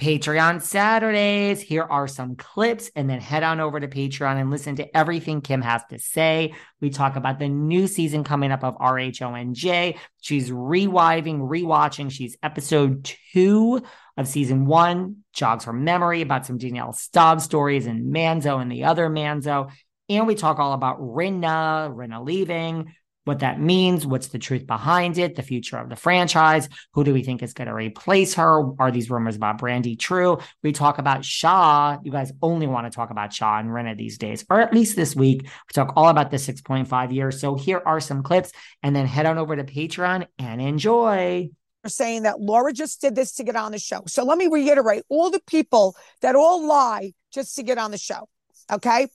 Patreon Saturdays. Here are some clips, and then head on over to Patreon and listen to everything Kim has to say. We talk about the new season coming up of RHONJ. She's rewiving, rewatching. She's episode two of season one, jogs her memory about some Danielle Staub stories and Manzo and the other Manzo. And we talk all about Rinna, Rinna leaving, what that means, what's the truth behind it, the future of the franchise, who do we think is going to replace her? Are these rumors about Brandi true? We talk about Shah. You guys only want to talk about Shah and Rinna these days, or at least this week. We talk all about the 6.5 years. So here are some clips, and then head on over to Patreon and enjoy We're saying that Laura just did this to get on the show. So let me reiterate all the people that all lie just to get on the show. Okay.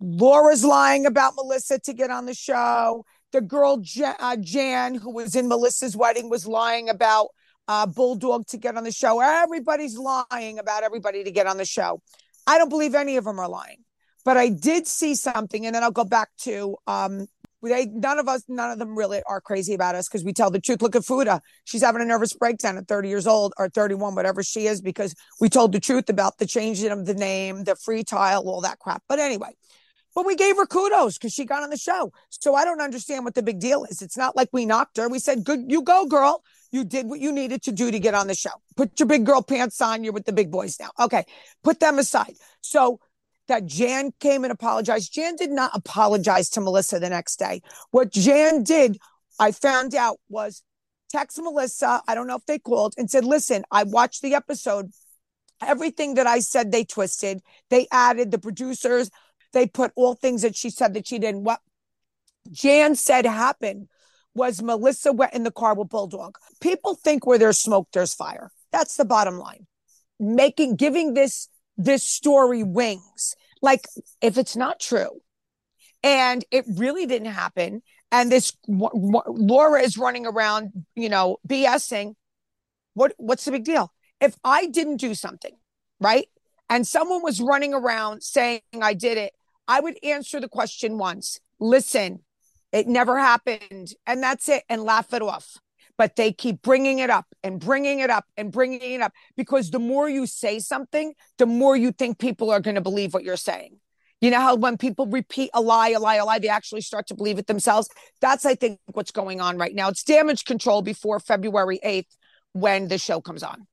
Laura's lying about Melissa to get on the show the girl Jan, uh, Jan, who was in Melissa's wedding, was lying about uh, Bulldog to get on the show. Everybody's lying about everybody to get on the show. I don't believe any of them are lying, but I did see something, and then I'll go back to um, they. None of us, none of them really are crazy about us because we tell the truth. Look at Fuda; she's having a nervous breakdown at 30 years old or 31, whatever she is, because we told the truth about the changing of the name, the free tile, all that crap. But anyway, but we gave her kudos because she got on the show. So I don't understand what the big deal is. It's not like we knocked her. We said, good, you go, girl. You did what you needed to do to get on the show. Put your big girl pants on. You're with the big boys now. Okay. Put them aside. So that Jan came and apologized. Jan did not apologize to Melissa the next day. What Jan did, I found out, was text Melissa. I don't know if they called and said, listen, I watched the episode. Everything that I said, they twisted. They added the producers they put all things that she said that she didn't. What Jan said happened was Melissa went in the car with Bulldog. People think where there's smoke, there's fire. That's the bottom line. Making, giving this, this story wings. Like if it's not true and it really didn't happen and this Laura is running around, you know, BSing, what, what's the big deal? If I didn't do something, right? And someone was running around saying I did it, I would answer the question once listen, it never happened. And that's it, and laugh it off. But they keep bringing it up and bringing it up and bringing it up because the more you say something, the more you think people are going to believe what you're saying. You know how when people repeat a lie, a lie, a lie, they actually start to believe it themselves? That's, I think, what's going on right now. It's damage control before February 8th when the show comes on.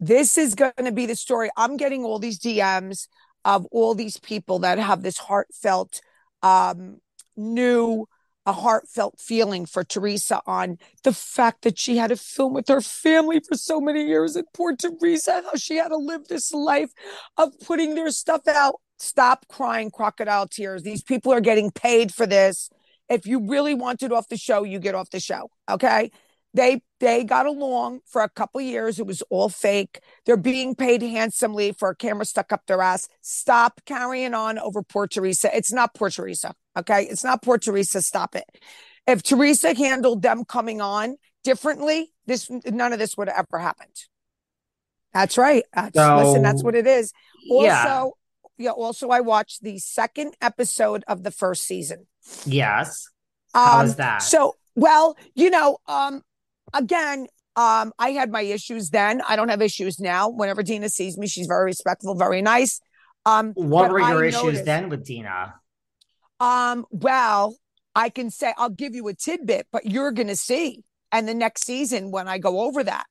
This is going to be the story. I'm getting all these DMs of all these people that have this heartfelt, um, new, a heartfelt feeling for Teresa on the fact that she had to film with her family for so many years. And poor Teresa, how she had to live this life of putting their stuff out. Stop crying crocodile tears. These people are getting paid for this. If you really wanted off the show, you get off the show. Okay they they got along for a couple years. It was all fake. They're being paid handsomely for a camera stuck up their ass. Stop carrying on over poor Teresa. It's not poor Teresa. Okay. It's not poor Teresa. Stop it. If Teresa handled them coming on differently, this none of this would have ever happened. That's right. That's, so, listen, that's what it is. Also, yeah. yeah. Also, I watched the second episode of the first season. Yes. How um, that? So, well, you know, um, again, um, I had my issues then. I don't have issues now. Whenever Dina sees me, she's very respectful, very nice. Um, what were your I issues noticed, then with Dina? Um, well, I can say I'll give you a tidbit, but you're gonna see. And the next season, when I go over that,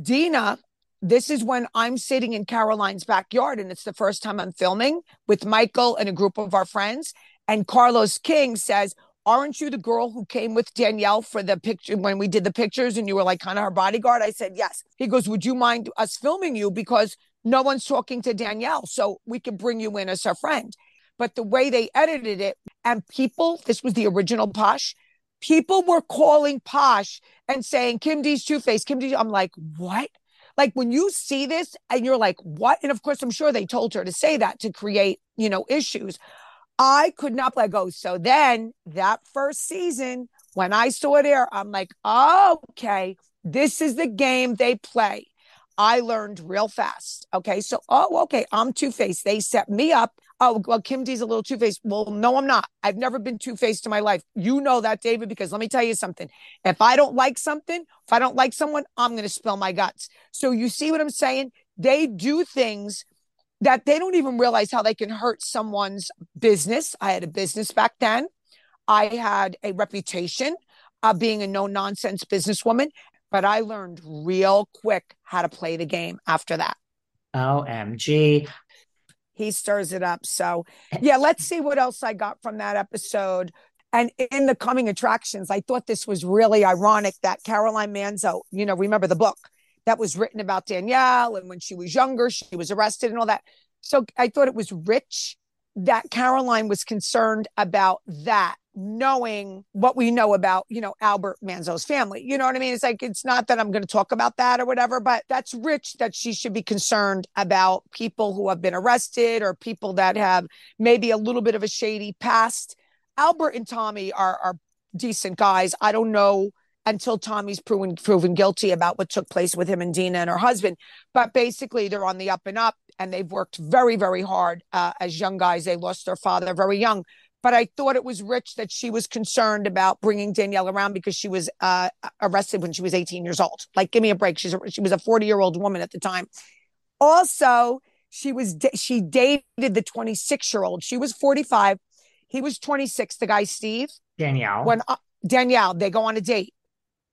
Dina, this is when I'm sitting in Caroline's backyard, and it's the first time I'm filming with Michael and a group of our friends. And Carlos King says, aren't you the girl who came with Danielle for the picture when we did the pictures and you were like kind of her bodyguard? I said, yes. He goes, would you mind us filming you? Because no one's talking to Danielle. So we can bring you in as her friend. But the way they edited it and people, this was the original Posche, people were calling Posche and saying, Kim D's Two Face, Kim D. I'm like, what? Like when you see this and you're like, what? And of course, I'm sure they told her to say that to create, you know, issues. I could not let go. So then that first season, when I saw it air, I'm like, oh, okay, this is the game they play. I learned real fast. Okay. So, oh, okay, I'm two faced. They set me up. Oh, well, Kim D's a little two faced. Well, no, I'm not. I've never been two faced in my life. You know that, David, because let me tell you something. If I don't like something, if I don't like someone, I'm going to spill my guts. So, you see what I'm saying? they do things that they don't even realize how they can hurt someone's business. I had a business back then. I had a reputation of being a no nonsense businesswoman, but I learned real quick how to play the game after that. OMG. He stirs it up. So, eh. yeah, let's see what else I got from that episode. And in the coming attractions, I thought this was really ironic that Caroline Manzo, you know, remember the book that was written about Danielle and when she was younger, she was arrested and all that. So I thought it was rich that Caroline was concerned about that, knowing what we know about, you know, Albert Manzo's family. You know what I mean? It's like, it's not that I'm going to talk about that or whatever, but that's rich that she should be concerned about people who have been arrested or people that have maybe a little bit of a shady past. Albert and Tommy are, are decent guys. I don't know until Tommy's proven proven guilty about what took place with him and Dina and her husband. But basically, they're on the up and up, and they've worked very, very hard uh, as young guys. They lost their father very young. But I thought it was rich that she was concerned about bringing Danielle around because she was uh, arrested when she was 18 years old. Like, give me a break. She's a, she was a 40 year old woman at the time. Also, she was she dated the 26 year old. She was 45. He was 26. The guy Steve Danielle. When uh, Danielle, they go on a date.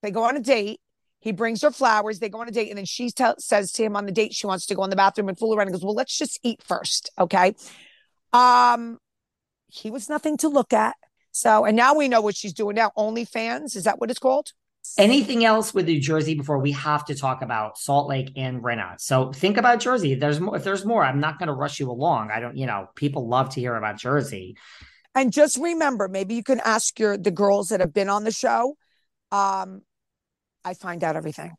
They go on a date. He brings her flowers. They go on a date. And then she t- says to him on the date, she wants to go in the bathroom and fool around and goes, Well, let's just eat first. Okay. Um, he was nothing to look at. So, and now we know what she's doing now. OnlyFans. Is that what it's called? Anything else with New Jersey before we have to talk about Salt Lake and Rinna? So think about Jersey. There's more. If there's more, I'm not going to rush you along. I don't. You know, people love to hear about Jersey. And just remember, maybe you can ask your the girls that have been on the show. Um, I find out everything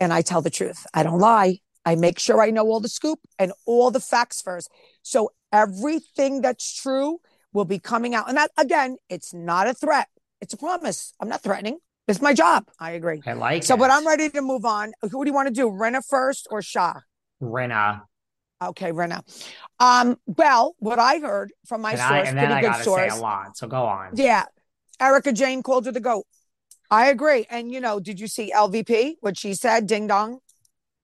and I tell the truth. I don't lie. I make sure I know all the scoop and all the facts first. So everything that's true will be coming out. And that, again, it's not a threat. It's a promise. I'm not threatening. It's my job. I agree. I like so, it. but I'm ready to move on. Who do you want to do? Rinna first or Shah? Rinna. Okay, Rinna. Um, well, what I heard from my and source, I, pretty I good source. say a lot. So go on. Yeah. Erika Jayne called her the goat. I agree. And you know, did you see LVP? What she said, ding dong.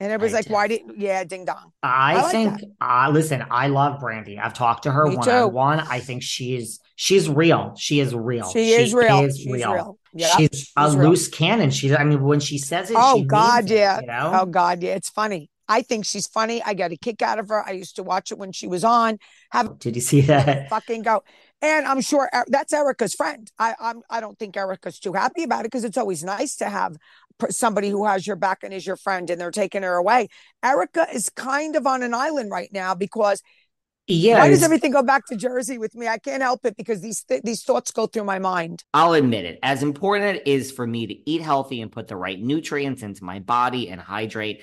And everybody's I like, did. why did yeah, ding dong. I, I like think uh listen, I love Brandi. I've talked to her one on one. I think she's she's real. She is real. She, is real. is she's real. real. Yep, she's a real. loose cannon. She's I mean when she says it, Oh she God, means it, yeah. you know? Oh God, yeah. It's funny. I think she's funny. I got a kick out of her. I used to watch it when she was on. Have Did you see that? fucking go. And I'm sure that's Erika's friend. I I'm I don't think Erika's too happy about it because it's always nice to have somebody who has your back and is your friend, and they're taking her away. Erica is kind of on an island right now because Yeah. why does everything go back to Jersey with me? I can't help it because these th- these thoughts go through my mind. I'll admit it. As important it is for me to eat healthy and put the right nutrients into my body and hydrate,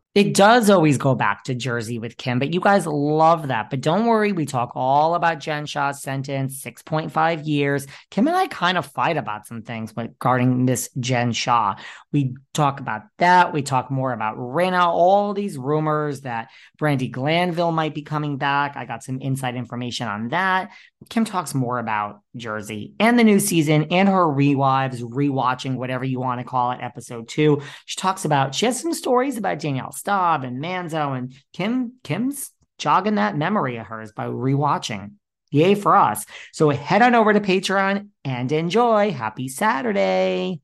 It does always go back to Jersey with Kim, but you guys love that. But don't worry, we talk all about Jen Shah's sentence, 6.5 years. Kim and I kind of fight about some things regarding Miss Jen Shaw. We talk about that. We talk more about Rinna, all these rumors that Brandi Glanville might be coming back. I got some inside information on that. Kim talks more about Jersey and the new season and her rewives, rewatching, whatever you want to call it, episode two. She talks about, she has some stories about Danielle Staub and Manzo and Kim. Kim's jogging that memory of hers by rewatching. Yay for us. So head on over to Patreon and enjoy. Happy Saturday.